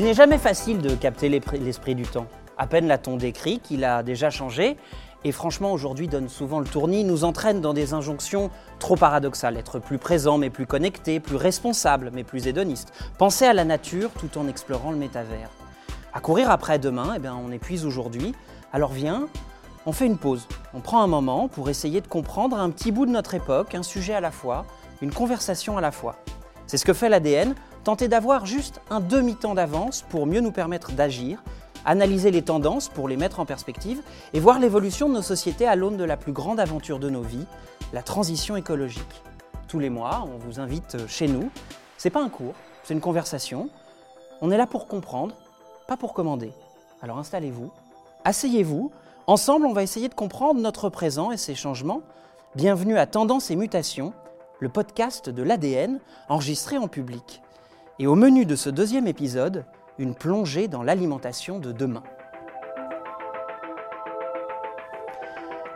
Il n'est jamais facile de capter l'esprit du temps. À peine l'a-t-on décrit qu'il a déjà changé, et franchement aujourd'hui donne souvent le tournis, nous entraîne dans des injonctions trop paradoxales, être plus présent mais plus connecté, plus responsable mais plus hédoniste, penser à la nature tout en explorant le métavers. À courir après demain, eh bien, on épuise aujourd'hui, alors viens, on fait une pause, on prend un moment pour essayer de comprendre un petit bout de notre époque, un sujet à la fois, une conversation à la fois. C'est ce que fait l'ADN, tenter d'avoir juste un demi-temps d'avance pour mieux nous permettre d'agir, analyser les tendances pour les mettre en perspective et voir l'évolution de nos sociétés à l'aune de la plus grande aventure de nos vies, la transition écologique. Tous les mois, on vous invite chez nous. C'est pas un cours, c'est une conversation. On est là pour comprendre, pas pour commander. Alors installez-vous, asseyez-vous. Ensemble, on va essayer de comprendre notre présent et ses changements. Bienvenue à Tendance et Mutation, le podcast de l'ADN enregistré en public. Et au menu de ce deuxième épisode, une plongée dans l'alimentation de demain.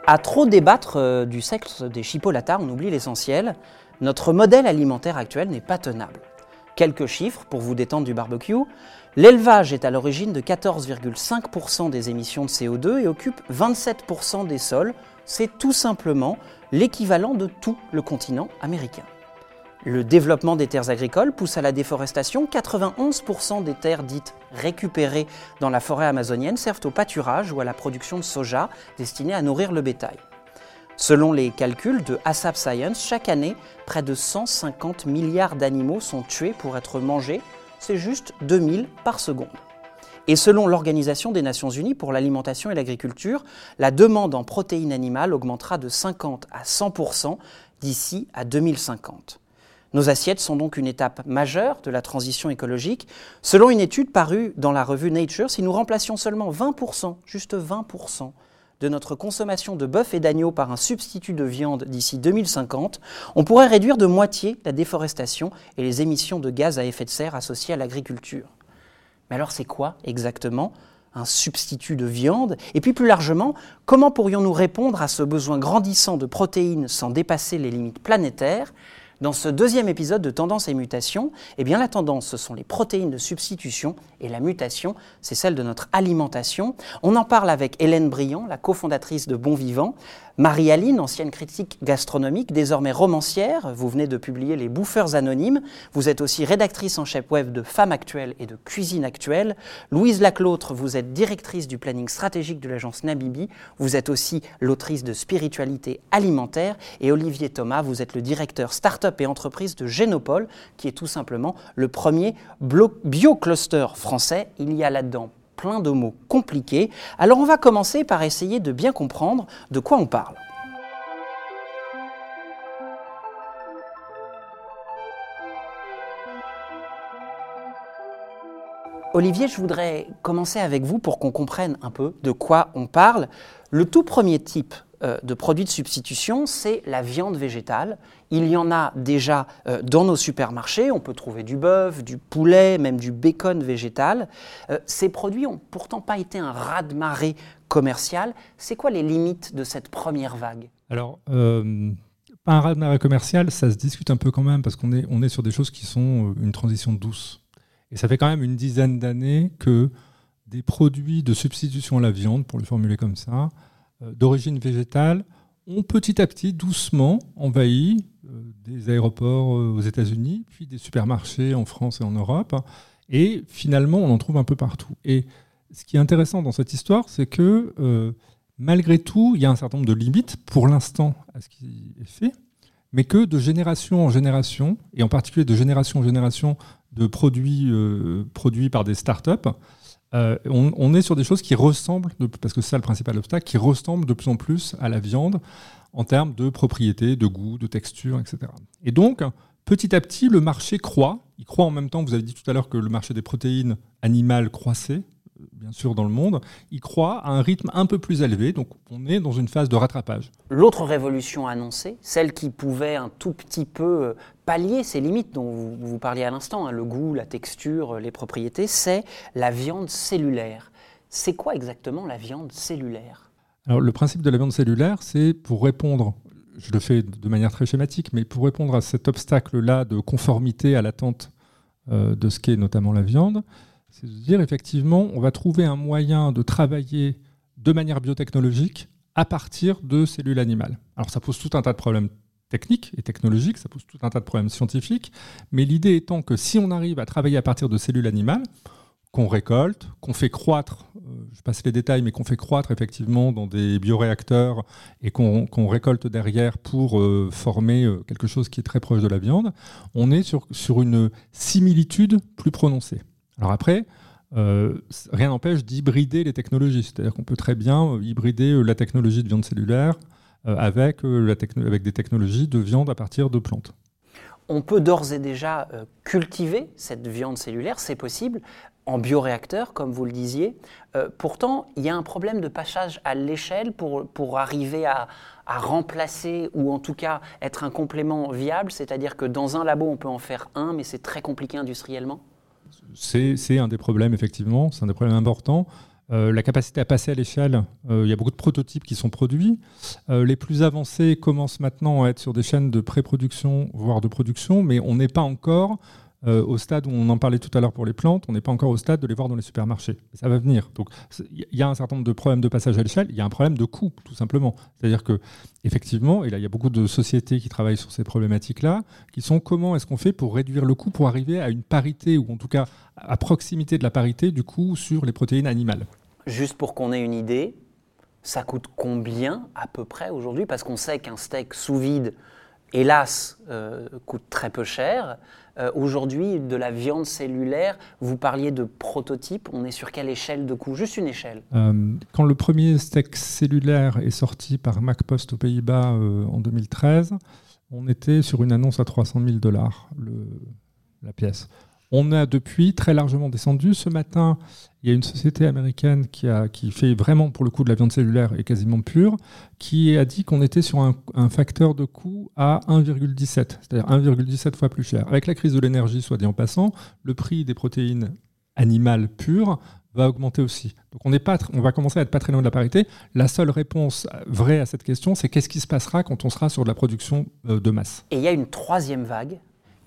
À trop débattre euh, du sexe des chipolatas, on oublie l'essentiel. Notre modèle alimentaire actuel n'est pas tenable. Quelques chiffres pour vous détendre du barbecue. L'élevage est à l'origine de 14,5% des émissions de CO2 et occupe 27% des sols. C'est tout simplement l'équivalent de tout le continent américain. Le développement des terres agricoles pousse à la déforestation. 91% des terres dites récupérées dans la forêt amazonienne servent au pâturage ou à la production de soja destiné à nourrir le bétail. Selon les calculs de ASAP Science, chaque année, près de 150 milliards d'animaux sont tués pour être mangés. C'est juste 2000 par seconde. Et selon l'Organisation des Nations Unies pour l'alimentation et l'agriculture, la demande en protéines animales augmentera de 50 à 100% d'ici à 2050. Nos assiettes sont donc une étape majeure de la transition écologique. Selon une étude parue dans la revue Nature, si nous remplacions seulement 20%, juste 20%, de notre consommation de bœuf et d'agneau par un substitut de viande d'ici 2050, on pourrait réduire de moitié la déforestation et les émissions de gaz à effet de serre associées à l'agriculture. Mais alors c'est quoi exactement un substitut de viande? Et puis plus largement, comment pourrions-nous répondre à ce besoin grandissant de protéines sans dépasser les limites planétaires? Dans ce deuxième épisode de Tendance et Mutation, eh la tendance, ce sont les protéines de substitution et la mutation, c'est celle de notre alimentation. On en parle avec Hélène Briand, la cofondatrice de Bon Vivant, Marie-Aline, ancienne critique gastronomique, désormais romancière, vous venez de publier Les Bouffeurs Anonymes, vous êtes aussi rédactrice en chef web de Femmes Actuelles et de Cuisine Actuelle. Louise Laclautre, vous êtes directrice du planning stratégique de l'agence Nabibi, vous êtes aussi l'autrice de Spiritualité alimentaire, et Olivier Thomas, vous êtes le directeur start-up et entreprise de Génopole, qui est tout simplement le premier bio-cluster français. Il y a là-dedans plein de mots compliqués. Alors on va commencer par essayer de bien comprendre de quoi on parle. Olivier, je voudrais commencer avec vous pour qu'on comprenne un peu de quoi on parle. Le tout premier type euh, de produits de substitution, c'est la viande végétale. Il y en a déjà euh, dans nos supermarchés. On peut trouver du bœuf, du poulet, même du bacon végétal. Euh, ces produits n'ont pourtant pas été un raz-de-marée commercial. C'est quoi les limites de cette première vague? Alors, pas un raz-de-marée commercial, ça se discute un peu quand même parce qu'on est, on est sur des choses qui sont une transition douce. Et ça fait quand même une dizaine d'années que des produits de substitution à la viande, pour le formuler comme ça, euh, d'origine végétale ont petit à petit, doucement, envahi euh, des aéroports euh, aux États-Unis, puis des supermarchés en France et en Europe. Et finalement, on en trouve un peu partout. Et ce qui est intéressant dans cette histoire, c'est que malgré tout, il y a un certain nombre de limites pour l'instant à ce qui est fait, mais que de génération en génération, et en particulier de génération en génération de produits produits par des startups, euh, on, est sur des choses qui ressemblent, parce que c'est ça le principal obstacle, qui ressemblent de plus en plus à la viande en termes de propriété, de goût, de texture, etc. Et donc, petit à petit, le marché croît. Il croît en même temps, vous avez dit tout à l'heure que le marché des protéines animales croissait, bien sûr, dans le monde, il croît à un rythme un peu plus élevé. Donc, on est dans une phase de rattrapage. L'autre révolution annoncée, celle qui pouvait un tout petit peu euh, pallier ces limites dont vous, parliez à l'instant, hein, le goût, la texture, les propriétés, c'est la viande cellulaire. C'est quoi exactement la viande cellulaire? Alors, le principe de la viande cellulaire, c'est pour répondre je le fais de manière très schématique, mais pour répondre à cet obstacle-là de conformité à l'attente euh, de ce qu'est notamment la viande, C'est de dire effectivement, on va trouver un moyen de travailler de manière biotechnologique à partir de cellules animales. Alors ça pose tout un tas de problèmes techniques et technologiques, ça pose tout un tas de problèmes scientifiques, mais l'idée étant que si on arrive à travailler à partir de cellules animales, qu'on récolte, qu'on fait croître, euh, je passe les détails, mais qu'on fait croître effectivement dans des bioréacteurs et qu'on récolte derrière pour euh, former euh, quelque chose qui est très proche de la viande, on est sur, sur une similitude plus prononcée. Alors après, rien n'empêche d'hybrider les technologies, c'est-à-dire qu'on peut très bien hybrider la technologie de viande cellulaire avec, la avec des technologies de viande à partir de plantes. On peut d'ores et déjà cultiver cette viande cellulaire, c'est possible en bioréacteur, comme vous le disiez. Euh, pourtant, il y a un problème de passage à l'échelle pour, pour arriver à, remplacer ou en tout cas être un complément viable, c'est-à-dire que dans un labo, on peut en faire un, mais c'est très compliqué industriellement C'est un des problèmes, effectivement, c'est un des problèmes importants. Euh, la capacité à passer à l'échelle, euh, il y a beaucoup de prototypes qui sont produits. les plus avancés commencent maintenant à être sur des chaînes de pré-production, voire de production, mais on n'est pas encore euh, au stade où on en parlait tout à l'heure pour les plantes, on n'est pas encore au stade de les voir dans les supermarchés. Ça va venir. Donc il y a un certain nombre de problèmes de passage à l'échelle, il y a un problème de coût, tout simplement. C'est-à-dire que effectivement, et là il y a beaucoup de sociétés qui travaillent sur ces problématiques-là, qui sont comment est-ce qu'on fait pour réduire le coût, pour arriver à une parité, ou en tout cas à proximité de la parité du coût sur les protéines animales? Juste pour qu'on ait une idée, ça coûte combien à peu près aujourd'hui? Parce qu'on sait qu'un steak sous vide, hélas, euh, coûte très peu cher. Euh, aujourd'hui, de la viande cellulaire, vous parliez de prototype, on est sur quelle échelle de coût? Juste une échelle. Euh, quand le premier steak cellulaire est sorti par MacPost aux Pays-Bas en 2013, on était sur une annonce à 300 000 dollars la pièce. On a depuis très largement descendu. Ce matin, il y a une société américaine qui, fait vraiment pour le coup de la viande cellulaire et quasiment pure, qui a dit qu'on était sur un, facteur de coût à 1,17, c'est-à-dire 1,17 fois plus cher. Avec la crise de l'énergie, soit dit en passant, le prix des protéines animales pures va augmenter aussi. Donc on, pas, on va commencer à être pas très loin de la parité. La seule réponse vraie à cette question, c'est qu'est-ce qui se passera quand on sera sur de la production euh, de masse? Et il y a une troisième vague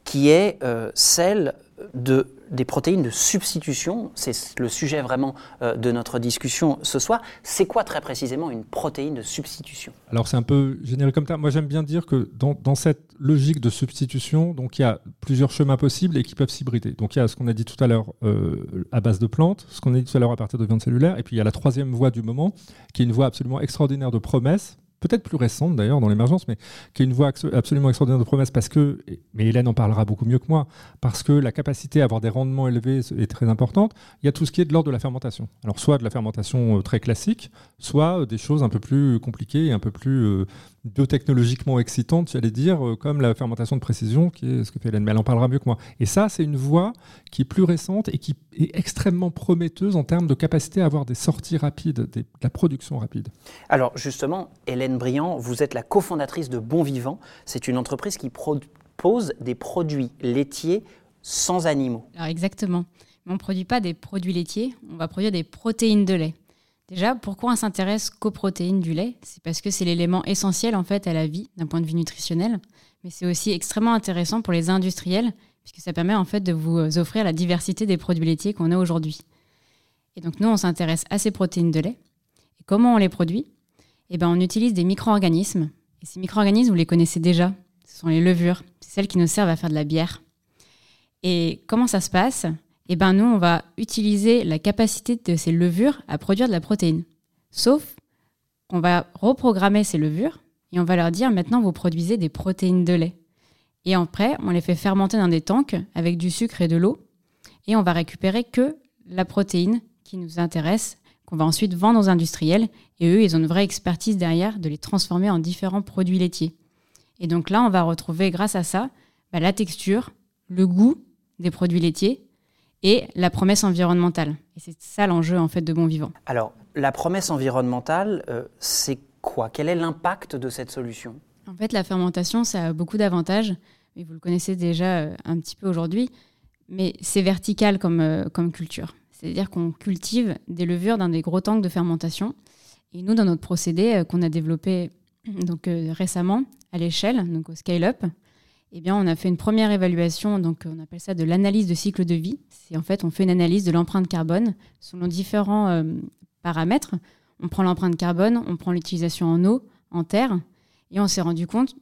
qui est euh, celle de, des protéines de substitution. C'est le sujet vraiment euh, de notre discussion ce soir. C'est quoi très précisément une protéine de substitution? Alors c'est un peu général comme ça. Moi j'aime bien dire que dans, cette logique de substitution, donc il y a plusieurs chemins possibles et qui peuvent s'hybrider. Donc il y a ce qu'on a dit tout à l'heure euh, à base de plantes, ce qu'on a dit tout à l'heure à partir de viande cellulaire, et puis il y a la troisième voie du moment, qui est une voie absolument extraordinaire de promesses peut-être plus récente d'ailleurs dans l'émergence, mais qui est une voie absolument extraordinaire de promesse parce que, mais Hélène en parlera beaucoup mieux que moi, parce que la capacité à avoir des rendements élevés est très importante. Il y a tout ce qui est de l'ordre de la fermentation. Alors soit de la fermentation euh, très classique, soit euh, des choses un peu plus compliquées et un peu plus euh, biotechnologiquement excitante, j'allais dire, euh, comme la fermentation de précision, qui est ce que fait Hélène, mais elle en parlera mieux que moi. Et ça, c'est une voie qui est plus récente et qui est extrêmement prometteuse en termes de capacité à avoir des sorties rapides, de la production rapide. Alors justement, Hélène Briand, vous êtes la cofondatrice de Bon Vivant. C'est une entreprise qui propose des produits laitiers sans animaux. Alors exactement. on ne produit pas des produits laitiers, on va produire des protéines de lait. Déjà, pourquoi on s'intéresse qu'aux protéines du lait? C'est parce que c'est l'élément essentiel en fait à la vie d'un point de vue nutritionnel, mais c'est aussi extrêmement intéressant pour les industriels puisque ça permet en fait de vous offrir la diversité des produits laitiers qu'on a aujourd'hui. Et donc nous, on s'intéresse à ces protéines de lait. Et comment on les produit? Eh ben, on utilise des micro-organismes. Et ces micro-organismes, vous les connaissez déjà. Ce sont les levures. C'est celles qui nous servent à faire de la bière. Et comment ça se passe? Eh ben nous, on va utiliser la capacité de ces levures à produire de la protéine. Sauf qu'on va reprogrammer ces levures et on va leur dire maintenant vous produisez des protéines de lait. Et après, on les fait fermenter dans des tanks avec du sucre et de l'eau et on va récupérer que la protéine qui nous intéresse, qu'on va ensuite vendre aux industriels et eux, ils ont une vraie expertise derrière de les transformer en différents produits laitiers. Et donc là, on va retrouver grâce à ça bah, la texture, le goût des produits laitiers et la promesse environnementale. Et c'est ça l'enjeu en fait de Bon Vivant. Alors, la promesse environnementale, euh, c'est quoi? Quel est l'impact de cette solution? En fait, la fermentation, ça a beaucoup d'avantages, et vous le connaissez déjà euh, un petit peu aujourd'hui, mais c'est vertical comme, euh, comme culture. C'est-à-dire qu'on cultive des levures dans des gros tanks de fermentation. Et nous, dans notre procédé qu'on a développé donc, récemment à l'échelle, donc au scale-up, eh on a fait une première évaluation, donc on appelle ça de l'analyse de cycle de vie. C'est en fait, on fait une analyse de l'empreinte carbone selon différents euh, paramètres. On prend l'empreinte carbone, on prend l'utilisation en eau, en terre, et on s'est rendu compte,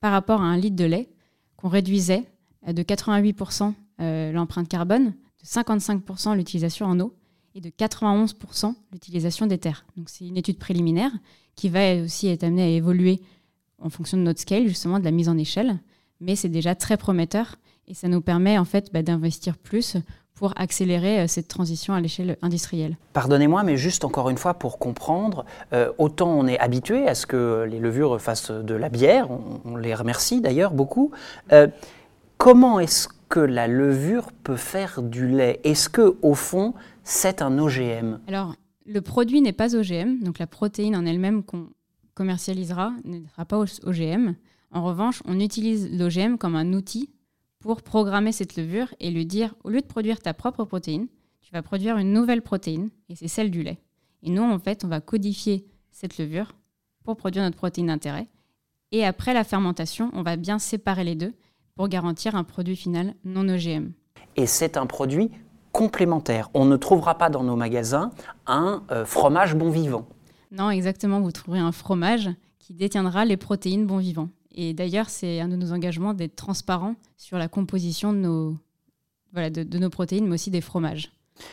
par rapport à un litre de lait, qu'on réduisait de 88% euh, l'empreinte carbone, de 55% l'utilisation en eau et de 91% l'utilisation des terres. Donc c'est une étude préliminaire qui va aussi être amenée à évoluer en fonction de notre scale, justement de la mise en échelle mais c'est déjà très prometteur et ça nous permet en fait bah, d'investir plus pour accélérer euh, cette transition à l'échelle industrielle. Pardonnez-moi, mais juste encore une fois pour comprendre, euh, autant on est habitué à ce que les levures fassent de la bière, on, les remercie d'ailleurs beaucoup. Euh, comment est-ce que la levure peut faire du lait? Est-ce que au fond c'est un OGM Alors le produit n'est pas OGM, donc la protéine en elle-même qu'on commercialisera ne sera pas OGM. En revanche, on utilise l'OGM comme un outil pour programmer cette levure et lui dire, au lieu de produire ta propre protéine, tu vas produire une nouvelle protéine, et c'est celle du lait. Et nous, en fait, on va codifier cette levure pour produire notre protéine d'intérêt. Et après la fermentation, on va bien séparer les deux pour garantir un produit final non OGM. Et c'est un produit complémentaire. On ne trouvera pas dans nos magasins un euh, fromage bon vivant. Non, exactement. Vous trouverez un fromage qui détiendra les protéines bon vivant. Et d'ailleurs, c'est un de nos engagements d'être transparent sur la composition de nos, voilà, de, nos protéines, mais aussi des fromages.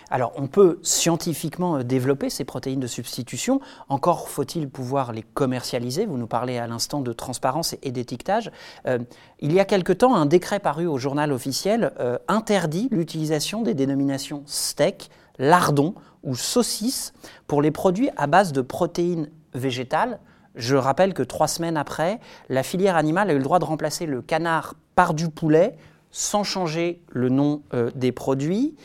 Alors, on peut scientifiquement euh, développer ces protéines de substitution. Encore faut-il pouvoir les commercialiser. Vous nous parlez à l'instant de transparence et d'étiquetage. Euh, il y a quelque temps, un décret paru au journal officiel euh, interdit l'utilisation des dénominations steak, lardon ou saucisse pour les produits à base de protéines végétales je rappelle que trois semaines après, la filière animale a eu le droit de remplacer le canard par du poulet sans changer le nom euh, des produits.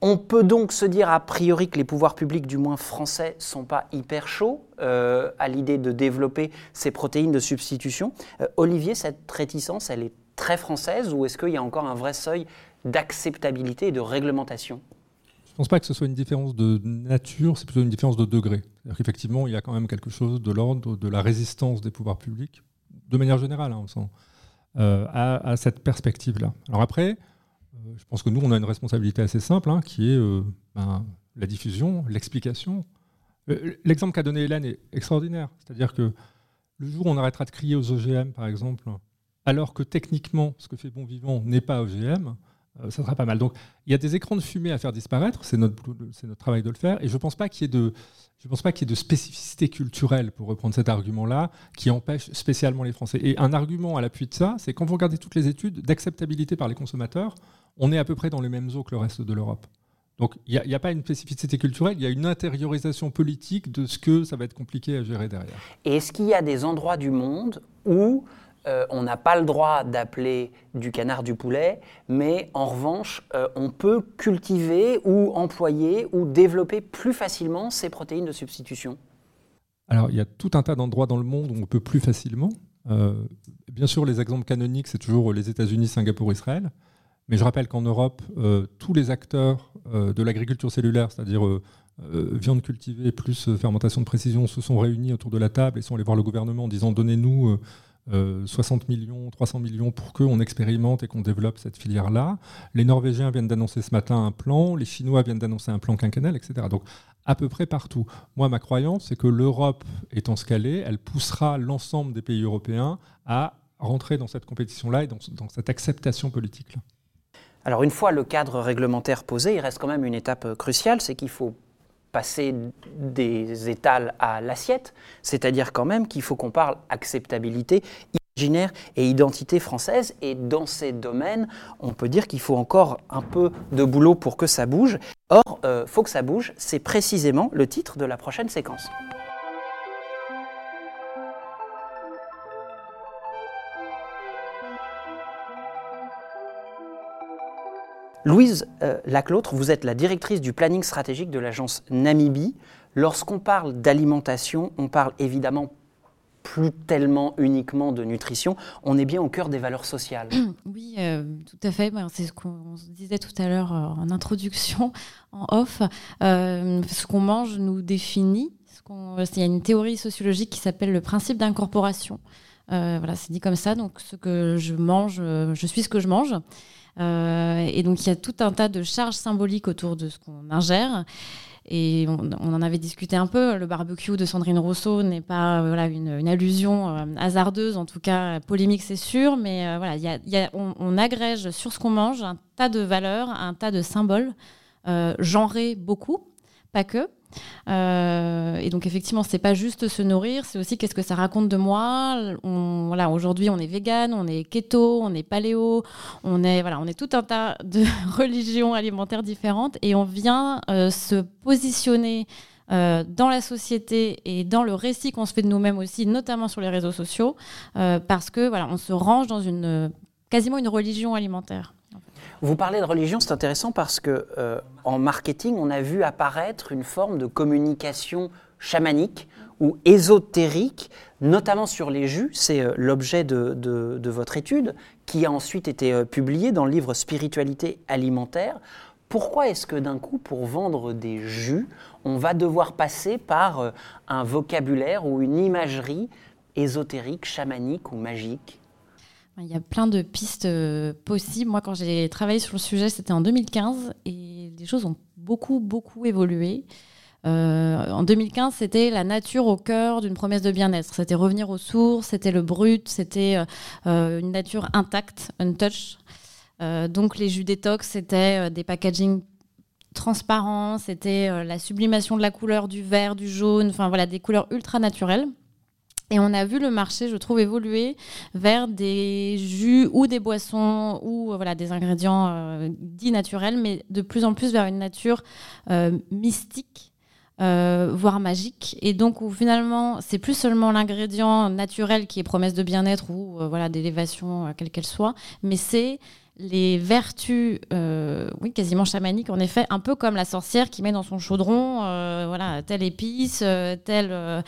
On peut donc se dire a priori que les pouvoirs publics, du moins français, ne sont pas hyper chauds euh, à l'idée de développer ces protéines de substitution. Euh, Olivier, cette réticence, elle est très française ou est-ce qu'il y a encore un vrai seuil d'acceptabilité et de réglementation? Pense pas que ce soit une différence de nature, c'est plutôt une différence de degré. Effectivement, il y a quand même quelque chose de l'ordre de la résistance des pouvoirs publics, de manière générale, hein, euh, à, cette perspective-là. Alors après, euh, je pense que nous, on a une responsabilité assez simple, hein, qui est euh, ben, la diffusion, l'explication. L'exemple qu'a donné Hélène est extraordinaire. C'est-à-dire que le jour où on arrêtera de crier aux OGM, par exemple, alors que techniquement, ce que fait Bon Vivant n'est pas OGM, ça sera pas mal. Donc, il y a des écrans de fumée à faire disparaître, c'est notre, notre travail de le faire, et je ne pense pas qu'il y ait de... Y ait de spécificité culturelle, pour reprendre cet argument-là, qui empêche spécialement les Français. Et un argument à l'appui de ça, c'est quand vous regardez toutes les études d'acceptabilité par les consommateurs, on est à peu près dans les mêmes eaux que le reste de l'Europe. Donc il n'y a, a, pas une spécificité culturelle, il y a une intériorisation politique de ce que ça va être compliqué à gérer derrière. Est-ce qu'il y a des endroits du monde où euh, on n'a pas le droit d'appeler du canard du poulet, mais en revanche, euh, on peut cultiver ou employer ou développer plus facilement ces protéines de substitution Alors, il y a tout un tas d'endroits dans le monde où on peut plus facilement. Euh, bien sûr, les exemples canoniques, c'est toujours les États-Unis, Singapour, Israël. Mais je rappelle qu'en Europe, tous les acteurs de l'agriculture cellulaire, c'est-à-dire viande cultivée plus fermentation de précision, se sont réunis autour de la table et sont allés voir le gouvernement en disant donnez-nous 60 euh, millions, 300 millions pour qu'on expérimente et qu'on développe cette filière-là. Les Norvégiens viennent d'annoncer ce matin un plan, les Chinois viennent d'annoncer un plan quinquennal, etc. Donc à peu près partout. Moi, ma croyance, c'est que l'Europe étant scalée, elle poussera l'ensemble des pays européens à rentrer dans cette compétition-là et dans, dans cette acceptation politique-là. Alors une fois le cadre réglementaire posé, il reste quand même une étape euh, cruciale, c'est qu'il faut passer des étals à l'assiette, c'est-à-dire quand même qu'il faut qu'on parle acceptabilité imaginaire et identité française. Et dans ces domaines, on peut dire qu'il faut encore un peu de boulot pour que ça bouge. Or, euh, faut que ça bouge, c'est précisément le titre de la prochaine séquence. Louise euh, Laclautre, vous êtes la directrice du planning stratégique de l'agence Namibie. Lorsqu'on parle d'alimentation, on parle évidemment plus tellement uniquement de nutrition, on est bien au cœur des valeurs sociales. Oui, euh, tout à fait. C'est ce qu'on disait tout à l'heure euh, en introduction, en off. ce qu'on mange nous définit. Il y a une théorie sociologique qui s'appelle le principe d'incorporation. voilà, c'est dit comme ça. Donc, ce que je mange, je suis ce que je mange. Et donc, il y a tout un tas de charges symboliques autour de ce qu'on ingère. Et on, en avait discuté un peu. Le barbecue de Sandrine Rousseau n'est pas voilà, une, allusion hasardeuse, en tout cas polémique, c'est sûr. Mais voilà, y a, on, agrège sur ce qu'on mange un tas de valeurs, un tas de symboles, genrés beaucoup, pas que. Euh, et donc effectivement, c'est pas juste se nourrir, c'est aussi qu'est-ce que ça raconte de moi. On, voilà, aujourd'hui, on est vegan, on est keto, on est paléo, on est voilà, on est tout un tas de religions alimentaires différentes et on vient euh, se positionner euh, dans la société et dans le récit qu'on se fait de nous-mêmes aussi, notamment sur les réseaux sociaux, parce que voilà, on se range dans une quasiment une religion alimentaire. Vous parlez de religion, c'est intéressant parce que euh, en marketing, on a vu apparaître une forme de communication chamanique ou ésotérique, notamment sur les jus. C'est euh, l'objet de, votre étude qui a ensuite été euh, publiée dans le livre Spiritualité alimentaire. Pourquoi est-ce que d'un coup, pour vendre des jus, on va devoir passer par un vocabulaire ou une imagerie ésotérique, chamanique ou magique? Il y a plein de pistes euh, possibles. Moi, quand j'ai travaillé sur le sujet, c'était en 2015 et les choses ont beaucoup, beaucoup évolué. Euh, en 2015, c'était la nature au cœur d'une promesse de bien-être. C'était revenir aux sources, c'était le brut, c'était euh, une nature intacte, untouched. donc les jus détox, c'était des packaging transparents, c'était la sublimation de la couleur du vert, du jaune, enfin voilà, des couleurs ultra naturelles. Et on a vu le marché, je trouve, évoluer vers des jus ou des boissons ou euh, voilà, des ingrédients euh, dits naturels, mais de plus en plus vers une nature euh, mystique, voire magique. Et donc, où finalement, c'est plus seulement l'ingrédient naturel qui est promesse de bien-être ou voilà, d'élévation, quelle qu'elle soit, mais c'est les vertus, oui, quasiment chamaniques, en effet, un peu comme la sorcière qui met dans son chaudron, voilà, telle épice, telle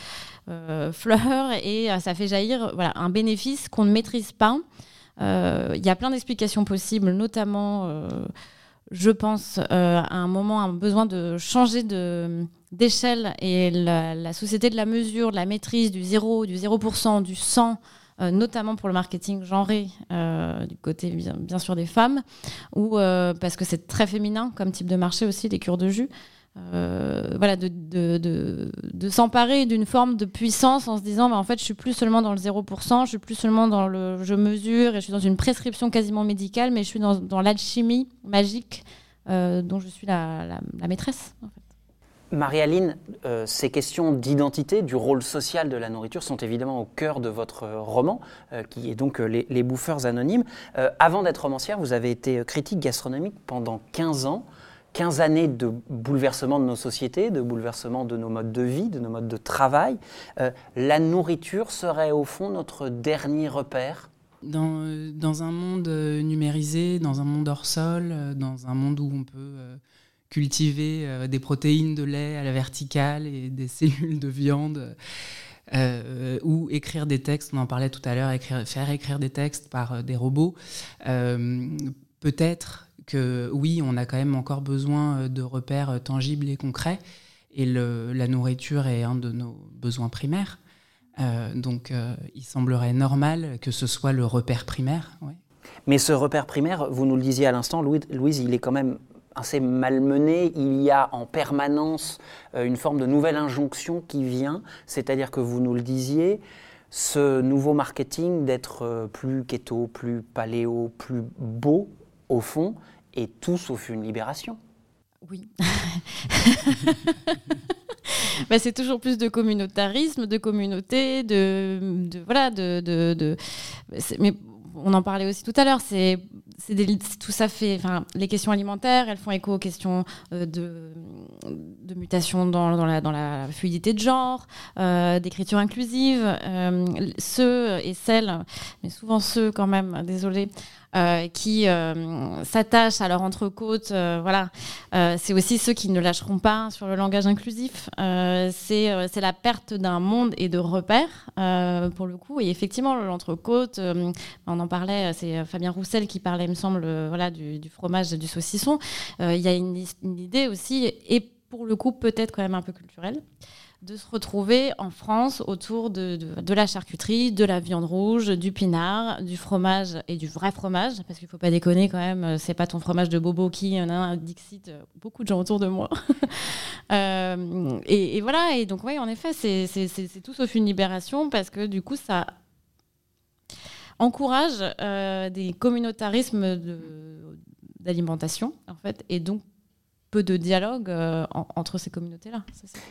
euh, fleurs et euh, ça fait jaillir voilà, un bénéfice qu'on ne maîtrise pas. Euh, il y a plein d'explications possibles, notamment, je pense, à un moment, un besoin de changer de d'échelle et la, société de la mesure, de la maîtrise, du zéro, du 0%, du 100, notamment pour le marketing genré, du côté bien, sûr des femmes, ou parce que c'est très féminin comme type de marché aussi, les cures de jus. Euh, voilà, de, de, de, s'emparer d'une forme de puissance en se disant bah, en fait je suis plus seulement dans le 0%, je suis plus seulement dans le je mesure et je suis dans une prescription quasiment médicale, mais je suis dans, dans l'alchimie magique euh, dont je suis la, la, maîtresse. Marie-Aline, euh, ces questions d'identité, du rôle social de la nourriture sont évidemment au cœur de votre roman, qui est donc les, Bouffeurs Anonymes. avant d'être romancière, vous avez été critique gastronomique pendant 15 ans. 15 années de bouleversement de nos sociétés, de bouleversement de nos modes de vie, de nos modes de travail. Euh, la nourriture serait au fond notre dernier repère? Dans, euh, un monde euh, numérisé, dans un monde hors sol, dans un monde où on peut cultiver des protéines de lait à la verticale et des cellules de viande, ou écrire des textes, on en parlait tout à l'heure, faire écrire des textes par des robots, peut-être oui, on a quand même encore besoin euh, de repères euh, tangibles et concrets. Et la nourriture est un de nos besoins primaires. Euh, donc il semblerait normal que ce soit le repère primaire. Mais ce repère primaire, vous nous le disiez à l'instant, Louise, il est quand même assez malmené. Il y a en permanence une forme de nouvelle injonction qui vient, c'est-à-dire que vous nous le disiez, ce nouveau marketing d'être plus keto, plus paléo, plus beau, au fond, et tout sauf une libération. Oui. bah, c'est toujours plus de communautarisme, de communauté, de, voilà, de, de, mais on en parlait aussi tout à l'heure. C'est tout ça fait. Les questions alimentaires, elles font écho aux questions euh, de, mutation dans, la, fluidité de genre, euh, d'écriture inclusive. Euh, ceux et celles, mais souvent ceux quand même, désolé, qui euh, s'attachent à leur entrecôte. Euh, voilà, c'est aussi ceux qui ne lâcheront pas sur le langage inclusif. c'est la perte d'un monde et de repères pour le coup. Et effectivement, l'entrecôte, on en parlait. C'est Fabien Roussel qui parlait, il me semble, voilà, du, fromage, du saucisson. Il y a une, une idée aussi et pour le coup peut-être quand même un peu culturel, de se retrouver en France autour de, de, la charcuterie, de la viande rouge, du pinard, du fromage et du vrai fromage, parce qu'il ne faut pas déconner quand même, euh, c'est pas ton fromage de Bobo qui, en a un Dixit, euh, beaucoup de gens autour de moi. euh, et, voilà, et donc oui, en effet, c'est tout sauf une libération, parce que du coup, ça encourage euh, des communautarismes d'alimentation, en fait, et donc peu de dialogue euh, entre ces communautés-là.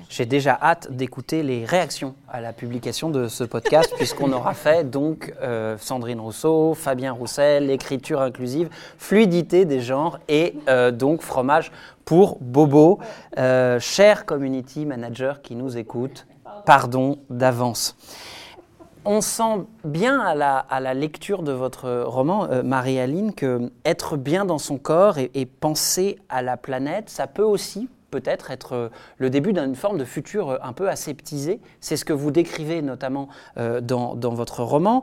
J'ai déjà hâte d'écouter les réactions à la publication de ce podcast, puisqu'on aura fait donc euh, Sandrine Rousseau, Fabien Roussel, écriture inclusive, fluidité des genres et euh, donc fromage pour Bobo. cher community manager qui nous écoute, pardon d'avance on sent bien à la, lecture de votre roman, euh, Marie-Aline, que être bien dans son corps et, penser à la planète, ça peut aussi peut-être être euh, le début d'une forme de futur euh, un peu aseptisé. C'est ce que vous décrivez notamment dans, votre roman.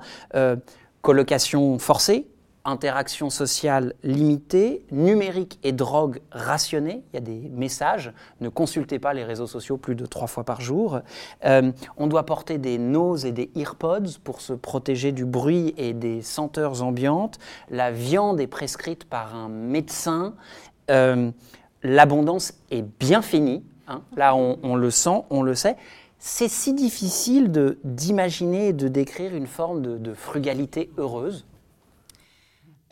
colocation forcée, interaction sociale limitée, numérique et drogue rationnée. Il y a des messages. Ne consultez pas les réseaux sociaux plus de trois fois par jour. Euh, on doit porter des noses et des earpods pour se protéger du bruit et des senteurs ambiantes. La viande est prescrite par un médecin. Euh, l'abondance est bien finie. Hein. Là, on, le sent, on le sait. C'est si difficile d'imaginer et de décrire une forme de frugalité heureuse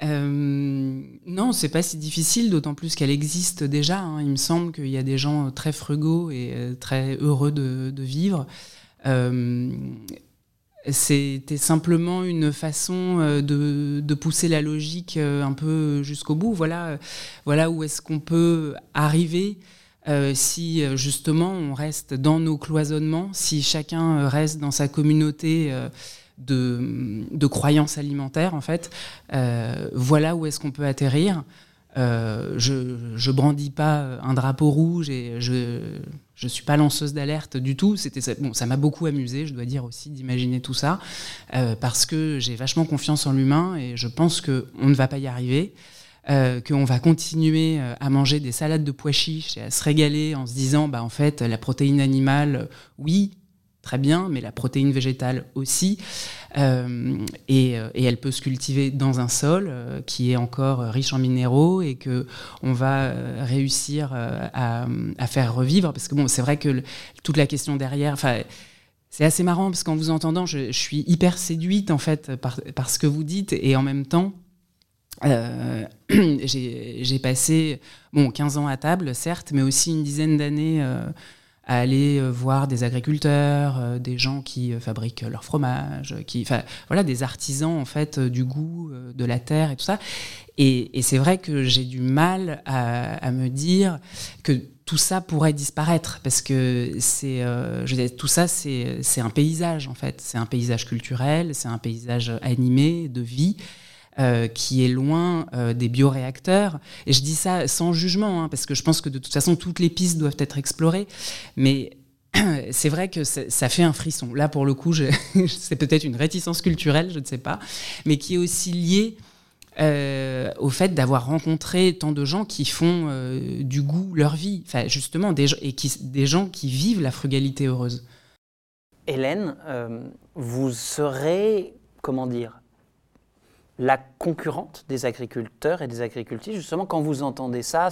euh, non, c'est pas si difficile, d'autant plus qu'elle existe déjà. Hein. Il me semble qu'il y a des gens très frugaux et euh, très heureux de, vivre. Euh, c'était simplement une façon de, pousser la logique un peu jusqu'au bout. Voilà, voilà où est-ce qu'on peut arriver si justement on reste dans nos cloisonnements, si chacun reste dans sa communauté de, croyances alimentaires, en fait. Euh, voilà où est-ce qu'on peut atterrir. Euh, je, ne brandis pas un drapeau rouge et je je suis pas lanceuse d'alerte du tout. C'était bon, ça m'a beaucoup amusé, je dois dire aussi d'imaginer tout ça euh, parce que j'ai vachement confiance en l'humain et je pense que on ne va pas y arriver. qu'on va continuer à manger des salades de pois chiches et à se régaler en se disant bah en fait la protéine animale oui très bien, mais la protéine végétale aussi. Euh, et, euh, et, elle peut se cultiver dans un sol euh, qui est encore riche en minéraux et que on va réussir à, faire revivre. Parce que bon, c'est vrai que toute la question derrière, enfin. C'est assez marrant parce qu'en vous entendant, je, suis hyper séduite en fait par, ce que vous dites et en même temps, j'ai passé bon 15 ans à table, certes, mais aussi une dizaine d'années à aller euh, voir des agriculteurs, euh, des gens qui euh, fabriquent leur fromage, qui, enfin, voilà, des artisans en fait du goût, de la terre et tout ça. Et, c'est vrai que j'ai du mal à, me dire que tout ça pourrait disparaître parce que c'est, je tout ça, c'est, c'est un paysage en fait, c'est un paysage culturel, c'est un paysage animé de vie. Euh, qui est loin euh, des bioréacteurs. Et je dis ça sans jugement, hein, parce que je pense que de toute façon, toutes les pistes doivent être explorées. Mais c'est vrai que ça fait un frisson. Là, pour le coup, c'est peut-être une réticence culturelle, je ne sais pas, mais qui est aussi liée euh, au fait d'avoir rencontré tant de gens qui font du goût leur vie, enfin, justement, des, et qui, des gens qui vivent la frugalité heureuse. Hélène, vous serez, comment dire, la concurrente des agriculteurs et des agricultrices, justement quand vous entendez ça,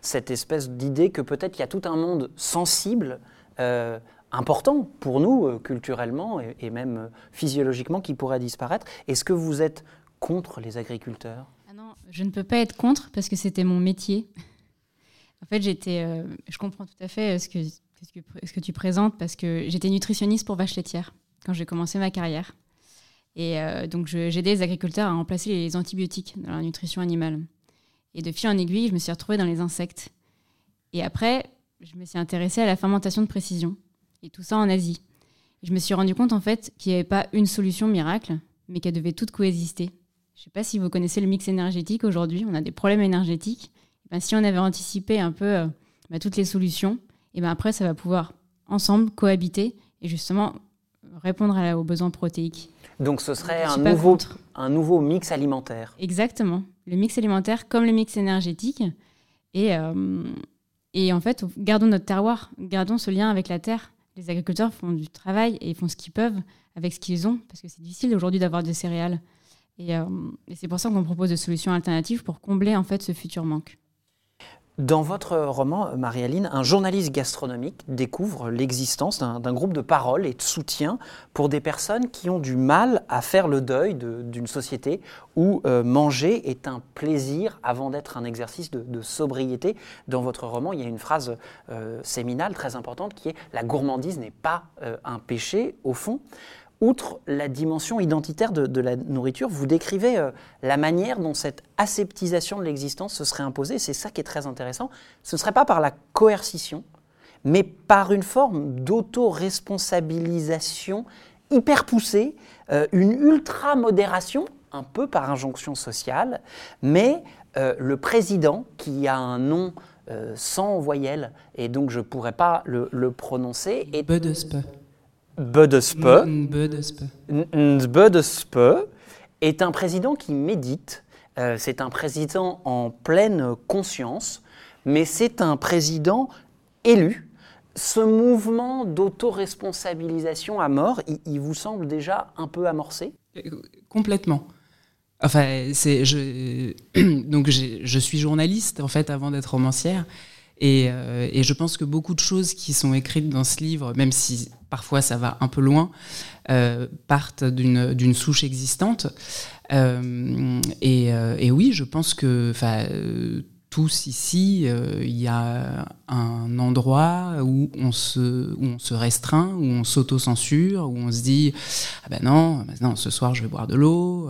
cette espèce d'idée que peut-être il y a tout un monde sensible, euh, important pour nous euh, culturellement et, même euh, physiologiquement qui pourrait disparaître. Est-ce que vous êtes contre les agriculteurs? Ah Non, je ne peux pas être contre parce que c'était mon métier. en fait, j'étais, je comprends tout à fait ce que, ce que, ce que tu présentes parce que j'étais nutritionniste pour vaches laitières quand j'ai commencé ma carrière. Et euh, donc, j'aidais les agriculteurs à remplacer les antibiotiques dans la nutrition animale. Et de fil en aiguille, je me suis retrouvée dans les insectes. Et après, je me suis intéressée à la fermentation de précision. Et tout ça en Asie. je me suis rendu compte, en fait, qu'il n'y avait pas une solution miracle, mais qu'elles devaient toutes coexister. Je ne sais pas si vous connaissez le mix énergétique aujourd'hui. On a des problèmes énergétiques. Ben, si on avait anticipé un peu euh, ben, toutes les solutions, et ben après, ça va pouvoir ensemble cohabiter et justement répondre aux besoins protéiques. Donc ce serait un nouveau, un nouveau mix alimentaire. Exactement. Le mix alimentaire comme le mix énergétique. Et, euh, Et en fait, gardons notre terroir, gardons ce lien avec la terre. Les agriculteurs font du travail et font ce qu'ils peuvent avec ce qu'ils ont, parce que c'est difficile aujourd'hui d'avoir des céréales. Et, euh, et c'est pour ça qu'on propose des solutions alternatives pour combler en fait ce futur manque. Dans votre roman, Marie-Aline, un journaliste gastronomique découvre l'existence d'un groupe de parole et de soutien pour des personnes qui ont du mal à faire le deuil d'une société où euh, manger est un plaisir avant d'être un exercice de, sobriété. Dans votre roman, il y a une phrase euh, séminale très importante qui est ⁇ La gourmandise n'est pas euh, un péché au fond ⁇ outre la dimension identitaire de, la nourriture, vous décrivez euh, la manière dont cette aseptisation de l'existence se serait imposée. C'est ça qui est très intéressant. Ce ne serait pas par la coercition, mais par une forme d'auto-responsabilisation hyper poussée, euh, une ultra-modération, un peu par injonction sociale, mais euh, le président, qui a un nom sans voyelle, et donc je ne pourrais pas le, le prononcer... Est... Budespe, est un président qui médite. Euh, c'est un président en pleine conscience, mais c'est un président élu. Ce mouvement d'autoresponsabilisation à mort, il, vous semble déjà un peu amorcé? Complètement. Enfin, c'est je donc je suis journaliste en fait avant d'être romancière. Euh, et, je pense que beaucoup de choses qui sont écrites dans ce livre, même si parfois ça va un peu loin, euh, partent d'une souche existante. Euh, et, oui, je pense que tous ici, il y a un endroit où on se, où on se restreint, où on s'auto-censure, où on se dit ah ben non, ben non, ce soir je vais boire de l'eau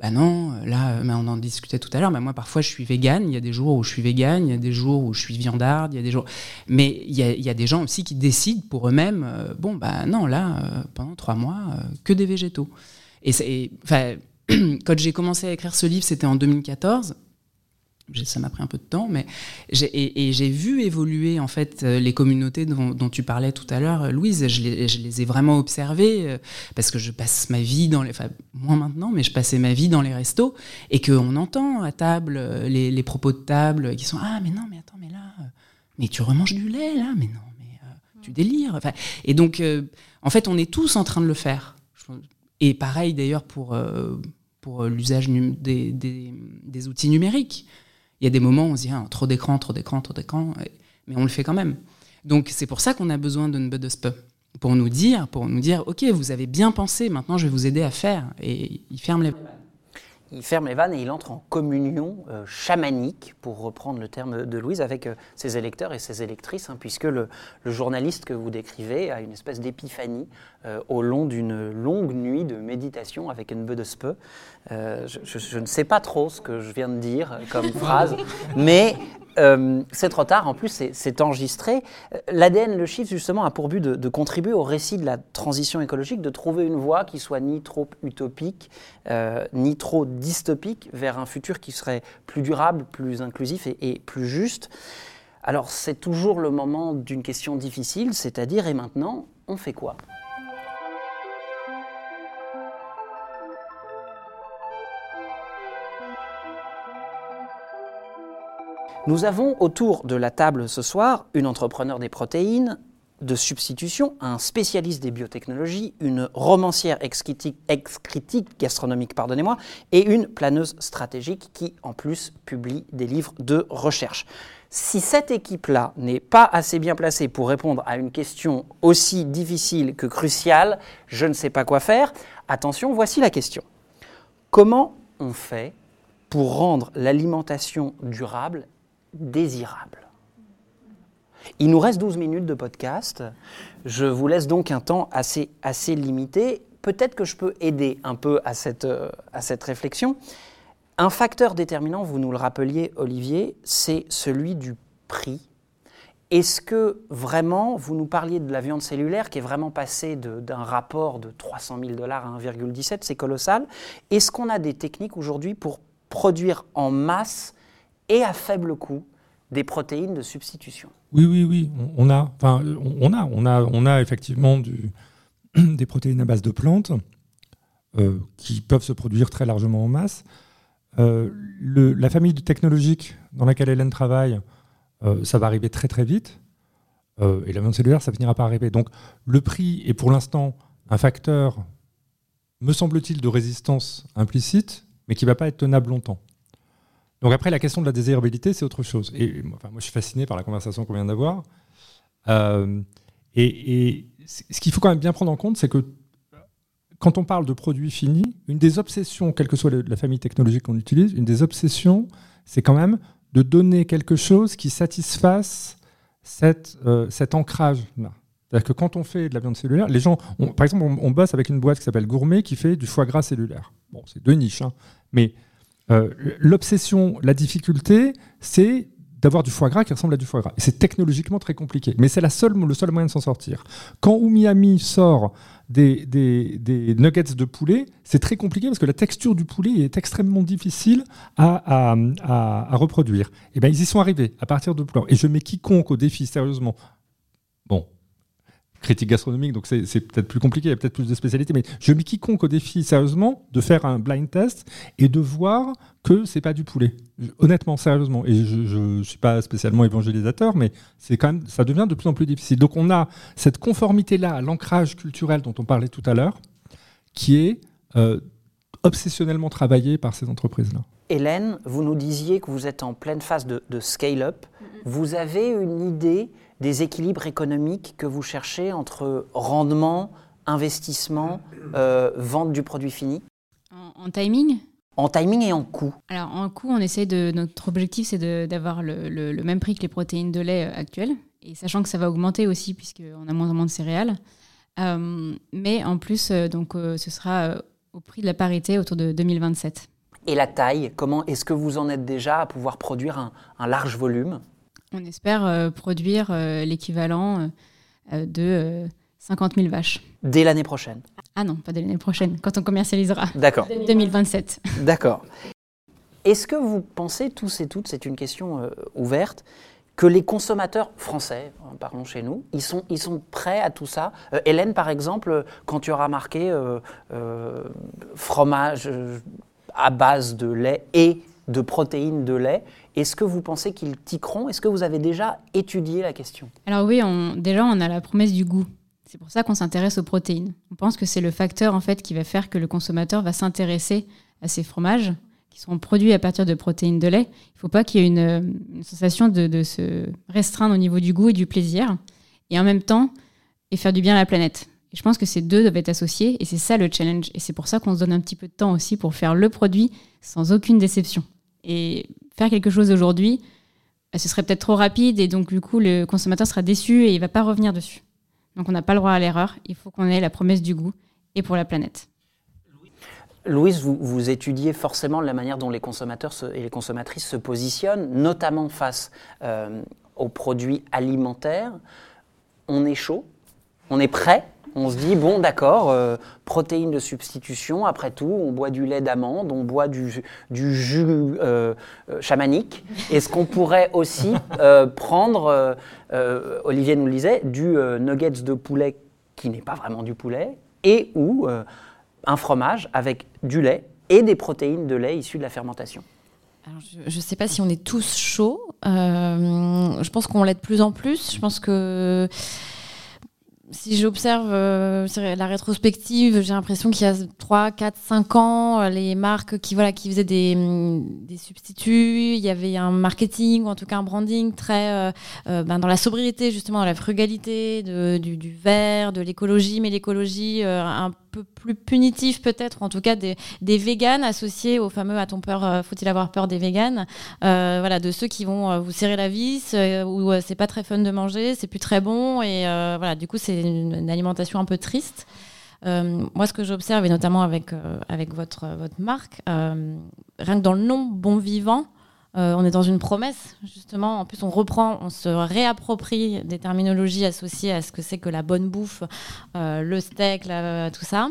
bah non, là, mais on en discutait tout à l'heure, mais moi parfois je suis végane, il y a des jours où je suis végane, il y a des jours où je suis viandarde, il y a des jours... Mais il y a, des gens aussi qui décident pour eux-mêmes, euh, bon, bah non, là, euh, pendant trois mois, euh, que des végétaux. Et, enfin, quand j'ai commencé à écrire ce livre, c'était en 2014, ça m'a pris un peu de temps, mais et, j'ai vu évoluer en fait euh, les communautés dont, tu parlais tout à l'heure, Louise. Je les, je les, ai vraiment observées euh, parce que je passe ma vie dans les, enfin moins maintenant, mais je passais ma vie dans les restos et qu'on entend à table euh, les, propos de table qui sont ah mais non mais attends mais là mais tu remanges du lait là mais non mais tu délires. Enfin, et donc en fait on est tous en train de le faire. Et pareil d'ailleurs pour pour l'usage des, des, des outils numériques. Il y a des moments où on se dit ah, trop d'écran, trop d'écran, trop d'écran, mais on le fait quand même. Donc c'est pour ça qu'on a besoin d'une Budespe pour nous dire, pour nous dire, ok, vous avez bien pensé, maintenant je vais vous aider à faire. Et il ferme les il ferme les vannes et il entre en communion euh, chamanique, pour reprendre le terme de Louise, avec euh, ses électeurs et ses électrices, hein, puisque le, journaliste que vous décrivez a une espèce d'épiphanie euh, au long d'une longue nuit de méditation avec une de Euh, je, je, ne sais pas trop ce que je viens de dire comme phrase, mais euh, c'est trop tard, en plus c'est enregistré. Euh, L'ADN, le chiffre, justement, a pour but de, contribuer au récit de la transition écologique, de trouver une voie qui soit ni trop utopique, euh, ni trop dystopique, vers un futur qui serait plus durable, plus inclusif et plus juste. Alors c'est toujours le moment d'une question difficile, c'est-à-dire, et maintenant, on fait quoi? Nous avons autour de la table ce soir une entrepreneur des protéines de substitution, un spécialiste des biotechnologies, une romancière ex-critique gastronomique, pardonnez-moi, et une planeuse stratégique qui en plus publie des livres de recherche. Si cette équipe-là n'est pas assez bien placée pour répondre à une question aussi difficile que cruciale, je ne sais pas quoi faire. Attention, voici la question. Comment on fait pour rendre l'alimentation durable désirable. Il nous reste 12 minutes de podcast. Je vous laisse donc un temps assez, assez limité. Peut-être que je peux aider un peu à cette, euh, à cette réflexion. Un facteur déterminant, vous nous le rappeliez, Olivier, c'est celui du prix. Est-ce que vraiment, vous nous parliez de la viande cellulaire qui est vraiment passée d'un rapport de 300 000 dollars à 1,17, c'est colossal. Est-ce qu'on a des techniques aujourd'hui pour produire en masse et à faible coût des protéines de substitution. Oui, oui, oui. On a, enfin, on a, on a, on a effectivement des protéines à base de plantes euh, qui peuvent se produire très largement en masse. Euh, la famille technologique dans laquelle Hélène travaille ça va arriver très très vite. et la viande cellulaire, ça finira par arriver. Donc le prix est pour l'instant un facteur, me semble-t-il, de résistance implicite, mais qui ne va pas être tenable longtemps. Donc après, la question de la désirabilité, c'est autre chose. Et moi, je suis fasciné par la conversation qu'on vient d'avoir. Euh, et, ce qu'il faut quand même bien prendre en compte, c'est que quand on parle de produits finis, une des obsessions, quelle que soit la famille technologique qu'on utilise, une des obsessions, c'est quand même de donner quelque chose qui satisfasse cette, euh, cet ancrage-là. C'est-à-dire que quand on fait de la viande cellulaire, les gens, par exemple, on, bosse avec une boîte qui s'appelle Gourmet qui fait du foie gras cellulaire. Bon, c'est deux niches, hein, mais euh, l'obsession, la difficulté, c'est d'avoir du foie gras qui ressemble à du foie gras. C'est technologiquement très compliqué, mais c'est le seul moyen de s'en sortir. Quand Umiyami sort des, nuggets de poulet, c'est très compliqué parce que la texture du poulet est extrêmement difficile à, reproduire. Et eh bien, ils y sont arrivés à partir de plan. Et je mets quiconque au défi, sérieusement. Critique gastronomique, donc c'est peut-être plus compliqué, il y a peut-être plus de spécialités, mais je mets quiconque au défi sérieusement de faire un blind test et de voir que c'est pas du poulet. Honnêtement, sérieusement, et je ne suis pas spécialement évangélisateur, mais c'est quand même, ça devient de plus en plus difficile. Donc on a cette conformité-là à l'ancrage culturel dont on parlait tout à l'heure, qui est euh, obsessionnellement travaillé par ces entreprises-là. Hélène, vous nous disiez que vous êtes en pleine phase de, de scale-up. Vous avez une idée des équilibres économiques que vous cherchez entre rendement, investissement, euh, vente du produit fini en, timing En timing et en coût. Alors en coût, on essaie de notre objectif, c'est d'avoir le, même prix que les protéines de lait euh, actuelles, et sachant que ça va augmenter aussi puisqu'on a moins en moins de céréales. Euh, mais en plus, donc ce sera au prix de la parité autour de 2027. Et la taille, comment est-ce que vous en êtes déjà à pouvoir produire un large volume on espère euh, produire euh, l'équivalent euh, de 50 000 vaches. Dès l'année prochaine Ah non, pas dès l'année prochaine, quand on commercialisera. D'accord. 2027. D'accord. Est-ce que vous pensez tous et toutes, c'est une question ouverte, que les consommateurs français, parlons chez nous, ils sont, ils sont prêts à tout ça? Hélène, par exemple, quand tu auras marqué fromage à base de lait et de protéines de lait, est-ce que vous pensez qu'ils tiqueront Est-ce que vous avez déjà étudié la question? Alors oui, on, déjà on a la promesse du goût. C'est pour ça qu'on s'intéresse aux protéines. On pense que c'est le facteur en fait qui va faire que le consommateur va s'intéresser à ces fromages qui seront produits à partir de protéines de lait. Il ne faut pas qu'il y ait une, sensation de, se restreindre au niveau du goût et du plaisir, et en même temps et faire du bien à la planète. Et je pense que ces deux doivent être associés, et c'est ça le challenge. Et c'est pour ça qu'on se donne un petit peu de temps aussi pour faire le produit sans aucune déception. Et faire quelque chose aujourd'hui, bah, ce serait peut-être trop rapide et donc du coup le consommateur sera déçu et il va pas revenir dessus. Donc on n'a pas le droit à l'erreur, il faut qu'on ait la promesse du goût et pour la planète. Louise, vous, vous, étudiez forcément la manière dont les consommateurs et les consommatrices se positionnent, notamment face euh, aux produits alimentaires. On est chaud, on est prêt? On se dit, bon, d'accord, euh, protéines de substitution, après tout, on boit du lait d'amande, on boit du, jus euh, euh, chamanique. Est-ce qu'on pourrait aussi prendre, Olivier nous le disait, du nuggets de poulet qui n'est pas vraiment du poulet, et ou un fromage avec du lait et des protéines de lait issues de la fermentation? Je ne sais pas si on est tous chauds. je pense qu'on l'est de plus en plus. Je pense que si j'observe euh, la rétrospective, j'ai l'impression qu'il y a 3, 4, 5 ans, euh, les marques qui, voilà, qui faisaient des, mm, des, substituts, il y avait un marketing ou en tout cas un branding très euh, ben, dans la sobriété, justement, dans la frugalité, du, du vert, de l'écologie, mais l'écologie un peu plus punitif peut-être, en tout cas des, des véganes associés au fameux a-t-on peur, faut-il avoir peur des véganes? Voilà, de ceux qui vont vous serrer la vis, où c'est pas très fun de manger, c'est plus très bon, et voilà, du coup c'est une, alimentation un peu triste. Euh, moi, ce que j'observe, et notamment avec, euh, avec votre, votre marque, euh, rien que dans le nom bon vivant, on est dans une promesse, justement. En plus, on reprend, on se réapproprie des terminologies associées à ce que c'est que la bonne bouffe, le steak, tout ça.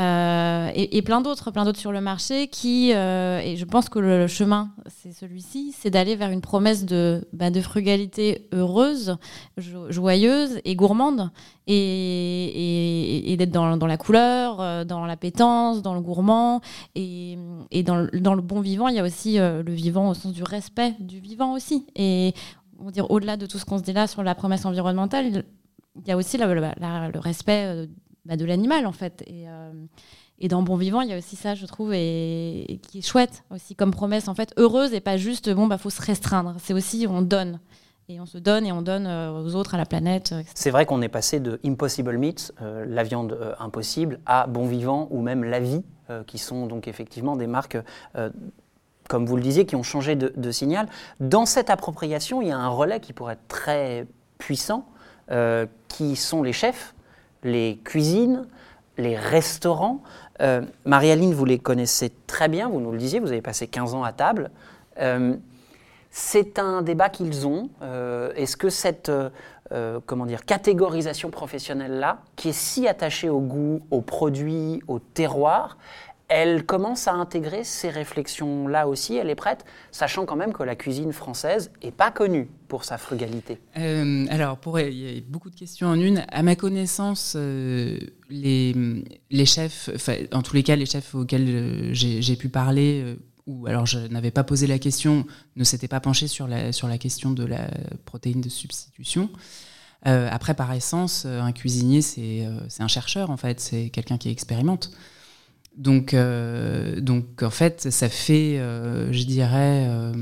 Euh, et, plein d'autres, plein d'autres sur le marché qui, euh, et je pense que le, chemin, c'est celui-ci, c'est d'aller vers une promesse de, bah, frugalité heureuse, joyeuse et gourmande, et, d'être dans, la couleur, euh, dans l'appétence, dans le gourmand, et, dans, le bon vivant, il y a aussi le vivant au sens du respect du vivant aussi. Et on au-delà de tout ce qu'on se dit là sur la promesse environnementale, il y a aussi le respect bah, de l'animal en fait. Et, euh, et, dans Bon Vivant, il y a aussi ça, je trouve, et, qui est chouette aussi comme promesse en fait, heureuse et pas juste bon bah faut se restreindre. C'est aussi on donne. Et on se donne et on donne euh, aux autres, à la planète. C'est vrai qu'on est passé de Impossible Meat, la viande impossible, à Bon Vivant ou même La Vie, qui sont donc effectivement des marques comme vous le disiez, qui ont changé de, signal. Dans cette appropriation, il y a un relais qui pourrait être très puissant, euh, qui sont les chefs, les cuisines, les restaurants. Euh, Marie-Aline, vous les connaissez très bien, vous nous le disiez, vous avez passé 15 ans à table. Euh, c'est un débat qu'ils ont. Est-ce que cette comment dire, catégorisation professionnelle-là, qui est si attachée au goût, aux produits, au terroir, elle commence à intégrer ces réflexions-là aussi, elle est prête, sachant quand même que la cuisine française n'est pas connue pour sa frugalité. Euh, alors, pour, il y a beaucoup de questions en une. À ma connaissance, euh, les, chefs, en tous les cas, les chefs auxquels euh, j'ai pu parler, ou alors je n'avais pas posé la question, ne s'étaient pas penchés sur la question de la protéine de substitution. après, par essence, un cuisinier, c'est un chercheur, en fait, c'est quelqu'un qui expérimente. Donc, euh, donc en fait, ça fait, euh, je dirais, euh,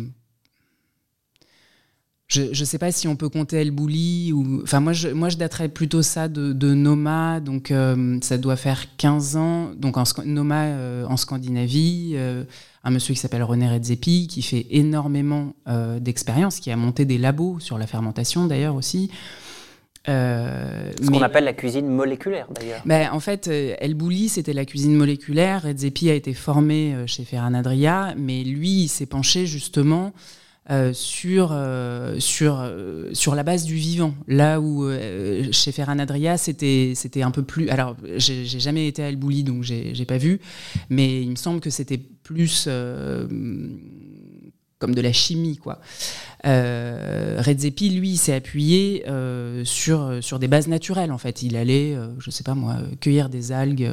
je ne sais pas si on peut compter El Bouli ou, enfin moi je, moi je daterais plutôt ça de, Noma, donc ça doit faire 15 ans, donc Noma en Scandinavie, un monsieur qui s'appelle René Redzepi qui fait énormément d'expérience, qui a monté des labos sur la fermentation d'ailleurs aussi. Euh, Ce qu'on appelle la cuisine moléculaire d'ailleurs. Ben, en fait, euh, El Bouli, c'était la cuisine moléculaire. Redzepi a été formé euh, chez Ferran Adria, mais lui, il s'est penché justement sur, sur, sur la base du vivant. Là où chez Ferran Adria, c'était, un peu plus. Alors, j'ai, jamais été à El Bouli, donc j'ai pas vu, mais il me semble que c'était plus comme de la chimie, quoi. Euh, Redzepi, lui, s'est appuyé euh, sur, sur des bases naturelles, en fait. Il allait, euh, je sais pas moi, cueillir des algues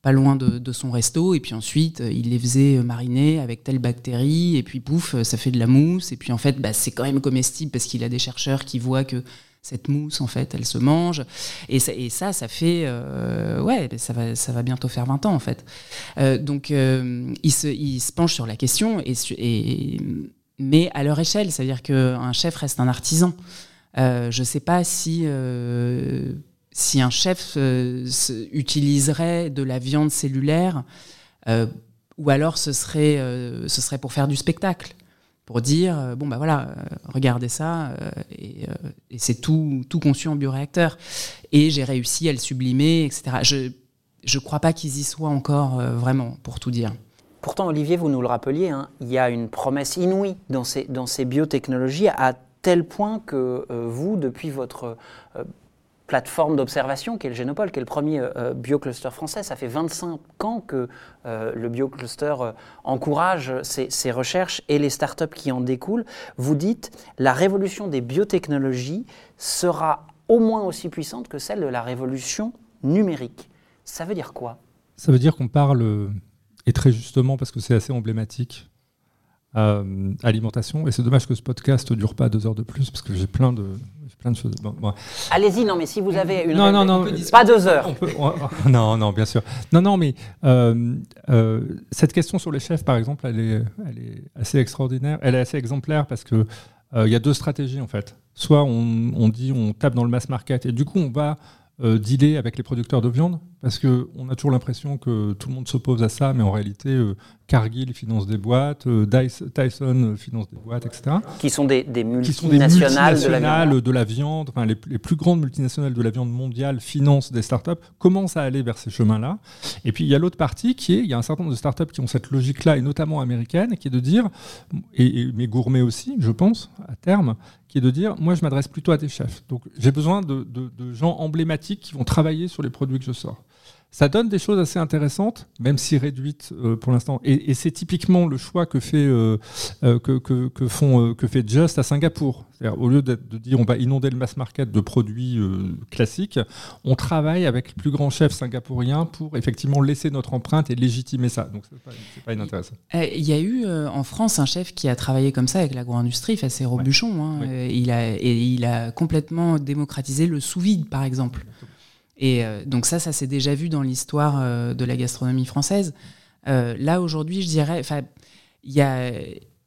pas loin de, son resto, et puis ensuite, il les faisait mariner avec telle bactérie, et puis pouf, ça fait de la mousse, et puis en fait, bah, c'est quand même comestible parce qu'il a des chercheurs qui voient que cette mousse, en fait, elle se mange. Et ça, ça, fait. ouais, ça va, ça va bientôt faire 20 ans, en fait. donc, il, se, il se penche sur la question mais à leur échelle. C'est-à-dire qu'un chef reste un artisan. Euh, je ne sais pas si, euh, un chef euh, utiliserait de la viande cellulaire ou alors ce serait pour faire du spectacle, pour dire, bon, bah voilà, regardez ça, et, et c'est tout, tout conçu en bioréacteur. Et j'ai réussi à le sublimer, etc. Je ne crois pas qu'ils y soient encore vraiment, pour tout dire. Pourtant, Olivier, vous nous le rappeliez, hein, il y a une promesse inouïe dans ces, dans ces biotechnologies à tel point que euh, vous, depuis votre euh, plateforme d'observation, qui est le Génopole, qui est le premier euh, biocluster français, ça fait 25 ans que le biocluster encourage ces, ces, recherches et les startups qui en découlent. Vous dites, la révolution des biotechnologies sera au moins aussi puissante que celle de la révolution numérique. Ça veut dire quoi? Ça veut dire qu'on parle et très justement parce que c'est assez emblématique. Euh, alimentation. Et c'est dommage que ce podcast ne dure pas deux heures de plus parce que j'ai plein de, plein de choses. Allez-y, non, mais si vous avez une. Non, non, non. Pas deux heures. non, non, bien sûr. Non, non, mais euh, euh, cette question sur les chefs, par exemple, elle est, elle est assez extraordinaire. Elle est assez exemplaire parce que il y a deux stratégies en fait. Soit on, on, dit on tape dans le mass market et du coup on va dealer avec les producteurs de viande parce qu'on a toujours l'impression que tout le monde s'oppose à ça, mais en réalité, euh, Cargill finance des boîtes, euh, Tyson finance des boîtes, etc. Qui sont des, multinationales, de la viande. enfin, les, plus grandes multinationales de la viande mondiale financent des startups, commencent à aller vers ces chemins-là? Et puis il y a l'autre partie qui est, il y a un certain nombre de startups qui ont cette logique-là, et notamment américaine, qui est de dire, et, et mais gourmet aussi, je pense, à terme, qui est de dire, moi je m'adresse plutôt à des chefs. Donc j'ai besoin de, de gens emblématiques qui vont travailler sur les produits que je sors. Ça donne des choses assez intéressantes, même si réduites euh, pour l'instant. Et, c'est typiquement le choix que fait, euh, euh, que, que, font, que fait Just à Singapour. Au lieu de dire on va inonder le mass market de produits classiques, on travaille avec le plus grand chef singapourien pour effectivement laisser notre empreinte et légitimer ça. Donc c'est pas, pas inintéressant. Il y a eu en France un chef qui a travaillé comme ça avec l'agro-industrie, c'est Robuchon. Hein, il, a, et il a complètement démocratisé le sous-vide, par exemple. Et euh, donc ça, ça s'est déjà vu dans l'histoire euh, de la gastronomie française. Euh, là, aujourd'hui, je dirais,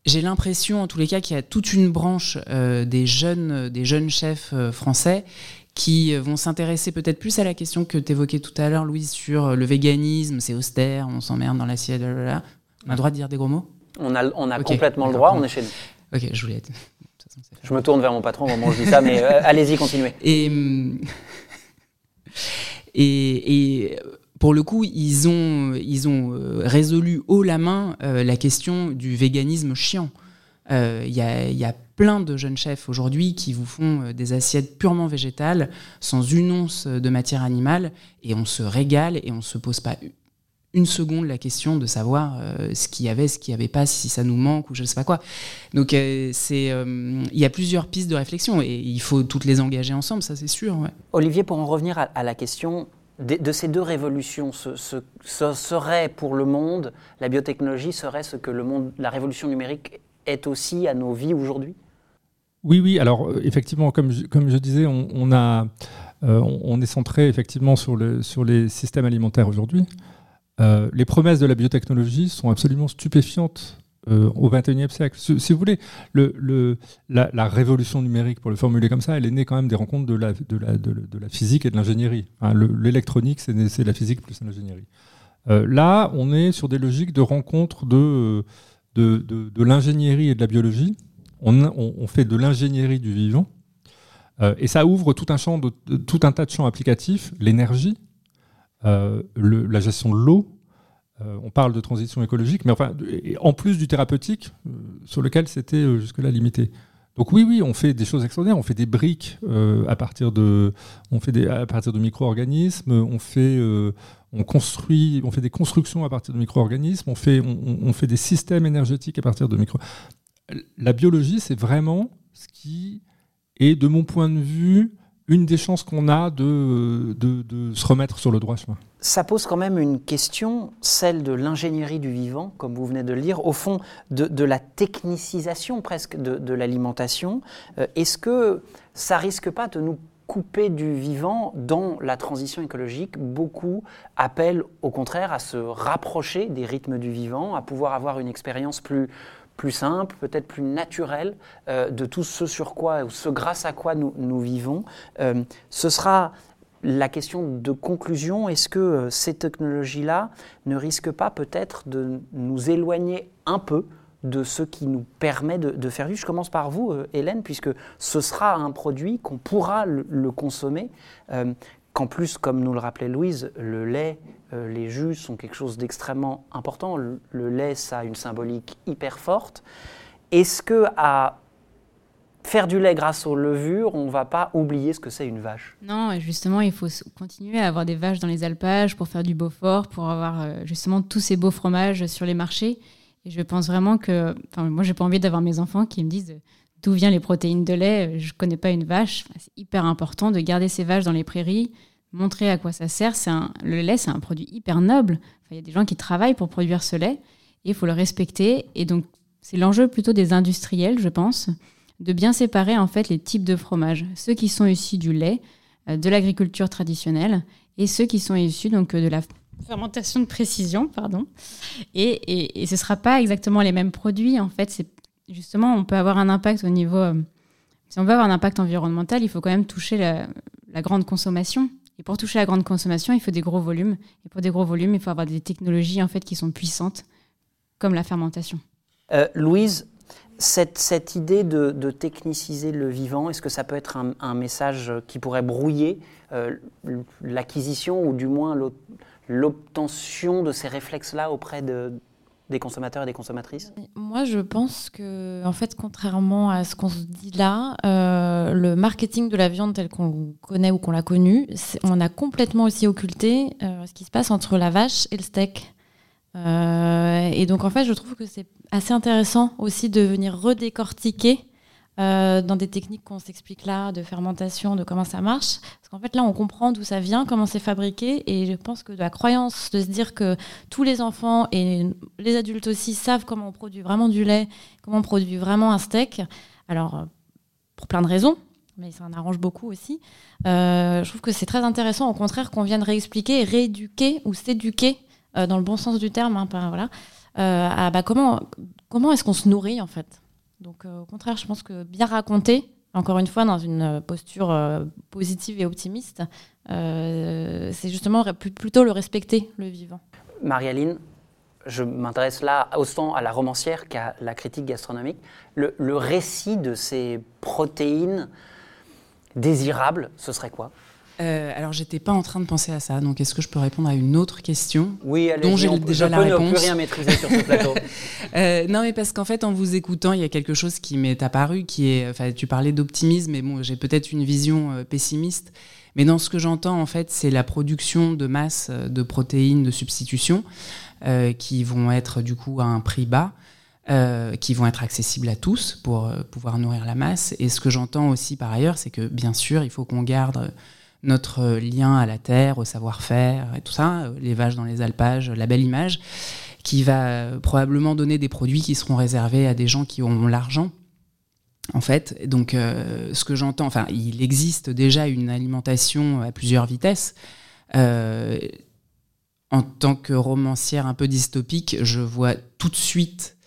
j'ai l'impression, en tous les cas, qu'il y a toute une branche des, jeunes, des jeunes chefs français qui vont s'intéresser peut-être plus à la question que tu évoquais tout à l'heure, Louise, sur le véganisme, c'est austère, on s'emmerde dans l'assiette, on a le droit de dire des gros mots? On a, on a complètement le droit, on est chez nous. Ok, je voulais être... Je me tourne vers mon patron au moment où je dis ça, mais allez-y, continuez. Et... Et, pour le coup, ils ont, ils ont euh, résolu haut la main euh, la question du véganisme chiant. Euh, il y, a, plein de jeunes chefs aujourd'hui qui vous font des assiettes purement végétales, sans une once de matière animale, et on se régale et on se pose pas une seconde la question de savoir euh, ce qu'il y avait, ce qu'il n'y avait pas, si ça nous manque ou je ne sais pas quoi. Donc euh, c'est, euh, il y a plusieurs pistes de réflexion et il faut toutes les engager ensemble, ça c'est sûr. Olivier, pour en revenir à, la question de, ces deux révolutions, ce, ce, serait pour le monde, la biotechnologie serait ce que le monde, la révolution numérique est aussi à nos vies aujourd'hui? Oui, oui. Alors effectivement, comme je, comme je disais, on, a, on est centré effectivement sur, le, sur les systèmes alimentaires aujourd'hui. Euh, les promesses de la biotechnologie sont absolument stupéfiantes euh, au XXIe siècle. Si, vous voulez, le, la, révolution numérique, pour le formuler comme ça, elle est née quand même des rencontres de la, physique et de l'ingénierie. Hein, l'électronique, c'est la physique plus l'ingénierie. Euh, là, on est sur des logiques de rencontre de, l'ingénierie et de la biologie. On, fait de l'ingénierie du vivant. et ça ouvre tout un, champ tout un tas de champs applicatifs, l'énergie, euh, la gestion de l'eau. Euh, on parle de transition écologique, mais enfin, en plus du thérapeutique, euh, sur lequel c'était jusque-là limité. Donc oui, oui, on fait des choses extraordinaires. On fait des briques à partir de, on fait à partir de micro-organismes. On fait, on construit, on fait des constructions à partir de micro-organismes. On fait, on, fait des systèmes énergétiques à partir de micro. La biologie, c'est vraiment ce qui est, de mon point de vue, une des chances qu'on a de, de, se remettre sur le droit chemin. Ça pose quand même une question, celle de l'ingénierie du vivant, comme vous venez de le dire, au fond de, la technicisation presque de, l'alimentation. Euh, est-ce que ça risque pas de nous couper du vivant dans la transition écologique? Beaucoup appellent au contraire à se rapprocher des rythmes du vivant, à pouvoir avoir une expérience plus plus simple, peut-être plus naturel euh, de tout ce sur quoi, ou ce grâce à quoi nous, vivons. Euh, ce sera la question de conclusion. Est-ce que euh, ces technologies-là ne risquent pas peut-être de nous éloigner un peu de ce qui nous permet de, faire vivre? Je commence par vous, Hélène, puisque ce sera un produit qu'on pourra le, consommer qu'en plus, comme nous le rappelait Louise, le lait, euh, les jus sont quelque chose d'extrêmement important. Le, lait, ça a une symbolique hyper forte. Est-ce que à faire du lait grâce aux levures, on va pas oublier ce que c'est une vache? Non, justement, il faut continuer à avoir des vaches dans les alpages pour faire du Beaufort, pour avoir euh, justement tous ces beaux fromages sur les marchés. Et je pense vraiment que, enfin, moi, j'ai pas envie d'avoir mes enfants qui me disent d'où viennent les protéines de lait? Je connais pas une vache. c'est hyper important de garder ces vaches dans les prairies, montrer à quoi ça sert. Un, le lait, c'est un produit hyper noble. Il y a des gens qui travaillent pour produire ce lait et il faut le respecter. Et donc, c'est l'enjeu plutôt des industriels, je pense, de bien séparer en fait les types de fromages. Ceux qui sont issus du lait, euh, de l'agriculture traditionnelle et ceux qui sont issus donc de la fermentation de précision, pardon. Et, et, ce ne sera pas exactement les mêmes produits. En fait, c'est justement, on peut avoir un impact au niveau. Euh, si on veut avoir un impact environnemental, il faut quand même toucher la, grande consommation. Et pour toucher la grande consommation, il faut des gros volumes. Et pour des gros volumes, il faut avoir des technologies en fait qui sont puissantes, comme la fermentation. Euh, Louise, cette, cette idée de, techniciser le vivant, est-ce que ça peut être un, message qui pourrait brouiller euh, l'acquisition ou du moins l'obtention de ces réflexes-là auprès de, des consommateurs et des consommatrices? Moi, je pense que, en fait, contrairement à ce qu'on se dit là, euh, le marketing de la viande tel qu'on connaît ou qu'on l'a connu, on a complètement aussi occulté euh, ce qui se passe entre la vache et le steak. Euh, et donc, en fait, je trouve que c'est assez intéressant aussi de venir redécortiquer euh, dans des techniques qu'on s'explique là, de fermentation, de comment ça marche. Parce qu'en fait, là, on comprend d'où ça vient, comment c'est fabriqué. Et je pense que la croyance de se dire que tous les enfants et les adultes aussi savent comment on produit vraiment du lait, comment on produit vraiment un steak. Alors, euh, pour plein de raisons, mais ça en arrange beaucoup aussi. Euh, je trouve que c'est très intéressant, au contraire, qu'on vienne réexpliquer, rééduquer ou s'éduquer, dans le bon sens du terme, hein, voilà, à bah, comment est-ce qu'on se nourrit en fait? Donc euh, au contraire, je pense que bien raconter, encore une fois dans une euh, posture euh, positive et optimiste, c'est justement plutôt le respecter, le vivant. Marie-Aline, je m'intéresse là autant à la romancière qu'à la critique gastronomique. Le, le, récit de ces protéines désirables, ce serait quoi? Euh, alors, j'étais pas en train de penser à ça. Donc, est-ce que je peux répondre à une autre question Oui, dont j'ai déjà la réponse. Plus rien maîtriser sur ce plateau. euh, non, mais parce qu'en fait, en vous écoutant, il y a quelque chose qui m'est apparu, qui est, enfin, tu parlais d'optimisme, mais bon, j'ai peut-être une vision euh, pessimiste. Mais dans ce que j'entends, en fait, c'est la production de masse euh, de protéines de substitution euh, qui vont être du coup à un prix bas. Euh, qui vont être accessibles à tous pour euh, pouvoir nourrir la masse. Et ce que j'entends aussi par ailleurs, c'est que bien sûr, il faut qu'on garde notre lien à la terre, au savoir-faire et tout ça, les vaches dans les alpages, la belle image, qui va probablement donner des produits qui seront réservés à des gens qui ont l'argent. En fait, donc euh, ce que j'entends, enfin, il existe déjà une alimentation à plusieurs vitesses. Euh, en tant que romancière un peu dystopique, je vois tout de suite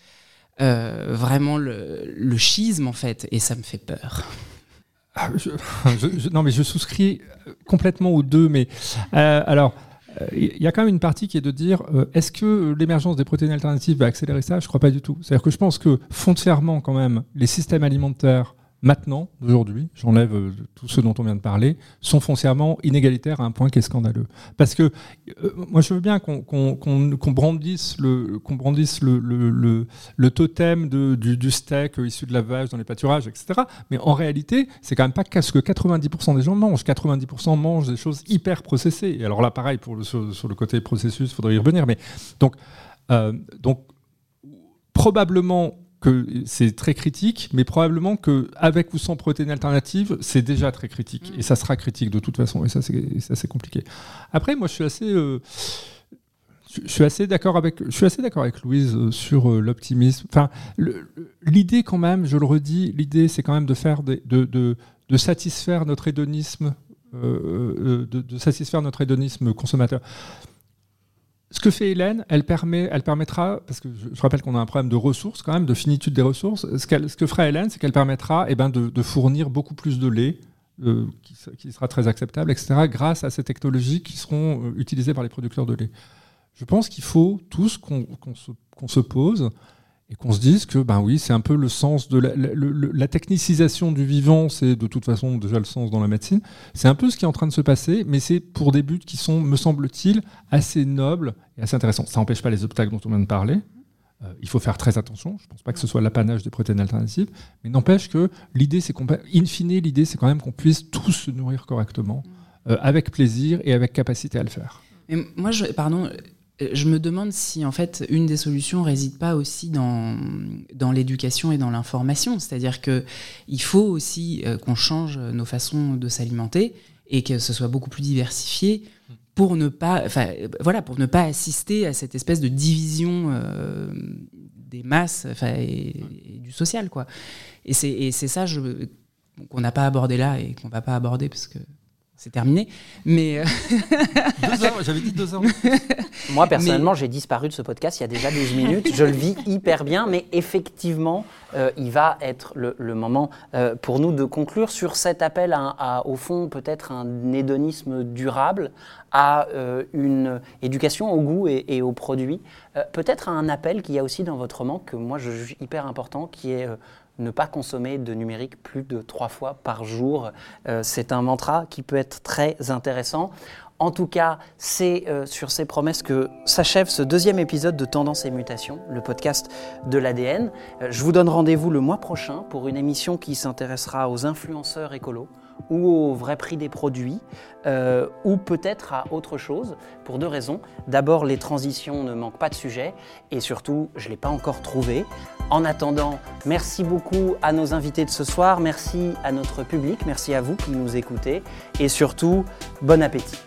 euh, vraiment le, le schisme en fait, et ça me fait peur. Ah, non, mais je souscris complètement aux deux. Mais euh, alors, il euh, y a quand même une partie qui est de dire euh, est-ce que l'émergence des protéines alternatives va accélérer ça? Je crois pas du tout. C'est-à-dire que je pense que foncièrement, quand même, les systèmes alimentaires maintenant, aujourd'hui, j'enlève euh, tout ce dont on vient de parler, sont foncièrement inégalitaires à un point qui est scandaleux. Parce que euh, moi, je veux bien qu'on brandisse, le, totem du, steak issu de la vache dans les pâturages, etc. Mais en réalité, c'est quand même pas ce que 90% des gens mangent. 90% mangent des choses hyper processées. Et alors là, pareil, pour sur, le côté processus, il faudrait y revenir. Mais donc, euh, donc probablement que c'est très critique, mais probablement que avec ou sans protéines alternatives, c'est déjà très critique. Mm. Et ça sera critique de toute façon. Et ça, c'est compliqué. Après, moi, je suis assez. Euh, je suis assez d'accord avec, je suis assez d'accord avec Louise euh, sur euh, l'optimisme. Enfin, l'idée quand même, je le redis, l'idée c'est quand même de faire de, de, de, satisfaire notre hédonisme, de, de, satisfaire notre hédonisme consommateur. Ce que fait Hélène, elle, permet, elle permettra, parce que je, rappelle qu'on a un problème de ressources quand même, de finitude des ressources, ce, que fera Hélène, c'est qu'elle permettra eh ben, de, fournir beaucoup plus de lait, euh, qui, sera très acceptable, etc., grâce à ces technologies qui seront euh, utilisées par les producteurs de lait. Je pense qu'il faut tous qu'on qu se, qu se, pose et qu'on se dise que, ben oui, c'est un peu le sens de la, technicisation du vivant, c'est de toute façon déjà le sens dans la médecine. C'est un peu ce qui est en train de se passer, mais c'est pour des buts qui sont, me semble-t-il, assez nobles et assez intéressants. Ça n'empêche pas les obstacles dont on vient de parler. Euh, il faut faire très attention. Je ne pense pas que ce soit l'apanage des protéines alternatives, mais n'empêche que l'idée, c'est qu'on, in fine, l'idée, c'est quand même qu'on puisse tous se nourrir correctement, euh, avec plaisir et avec capacité à le faire. Mais moi, pardon, je me demande si en fait une des solutions réside pas aussi dans, l'éducation et dans l'information, c'est-à-dire que il faut aussi euh, qu'on change nos façons de s'alimenter et que ce soit beaucoup plus diversifié pour ne pas, voilà, pour ne pas assister à cette espèce de division euh, des masses, et, du social quoi. Et c'est ça qu'on n'a pas abordé là et qu'on va pas aborder parce que c'est terminé. Mais euh, deux heures, j'avais dit deux heures. Moi personnellement, j'ai disparu de ce podcast il y a déjà 12 minutes. Je le vis hyper bien, mais effectivement, euh, il va être le, le moment euh, pour nous de conclure sur cet appel à, à au fond peut-être un hédonisme durable, à euh, une éducation au goût et, et aux produits. Euh, peut-être un appel qu'il y a aussi dans votre roman que moi je juge hyper important, qui est ne pas consommer de numérique plus de trois fois par jour. Euh, c'est un mantra qui peut être très intéressant. En tout cas, c'est euh, sur ces promesses que s'achève ce deuxième épisode de Tendance et Mutation, le podcast de l'ADN. Euh, je vous donne rendez-vous le mois prochain pour une émission qui s'intéressera aux influenceurs écolos ou au vrai prix des produits, ou peut-être à autre chose, pour deux raisons. D'abord, les transitions ne manquent pas de sujet, et surtout, je ne l'ai pas encore trouvé. En attendant, merci beaucoup à nos invités de ce soir, merci à notre public, merci à vous qui nous écoutez, et surtout, bon appétit.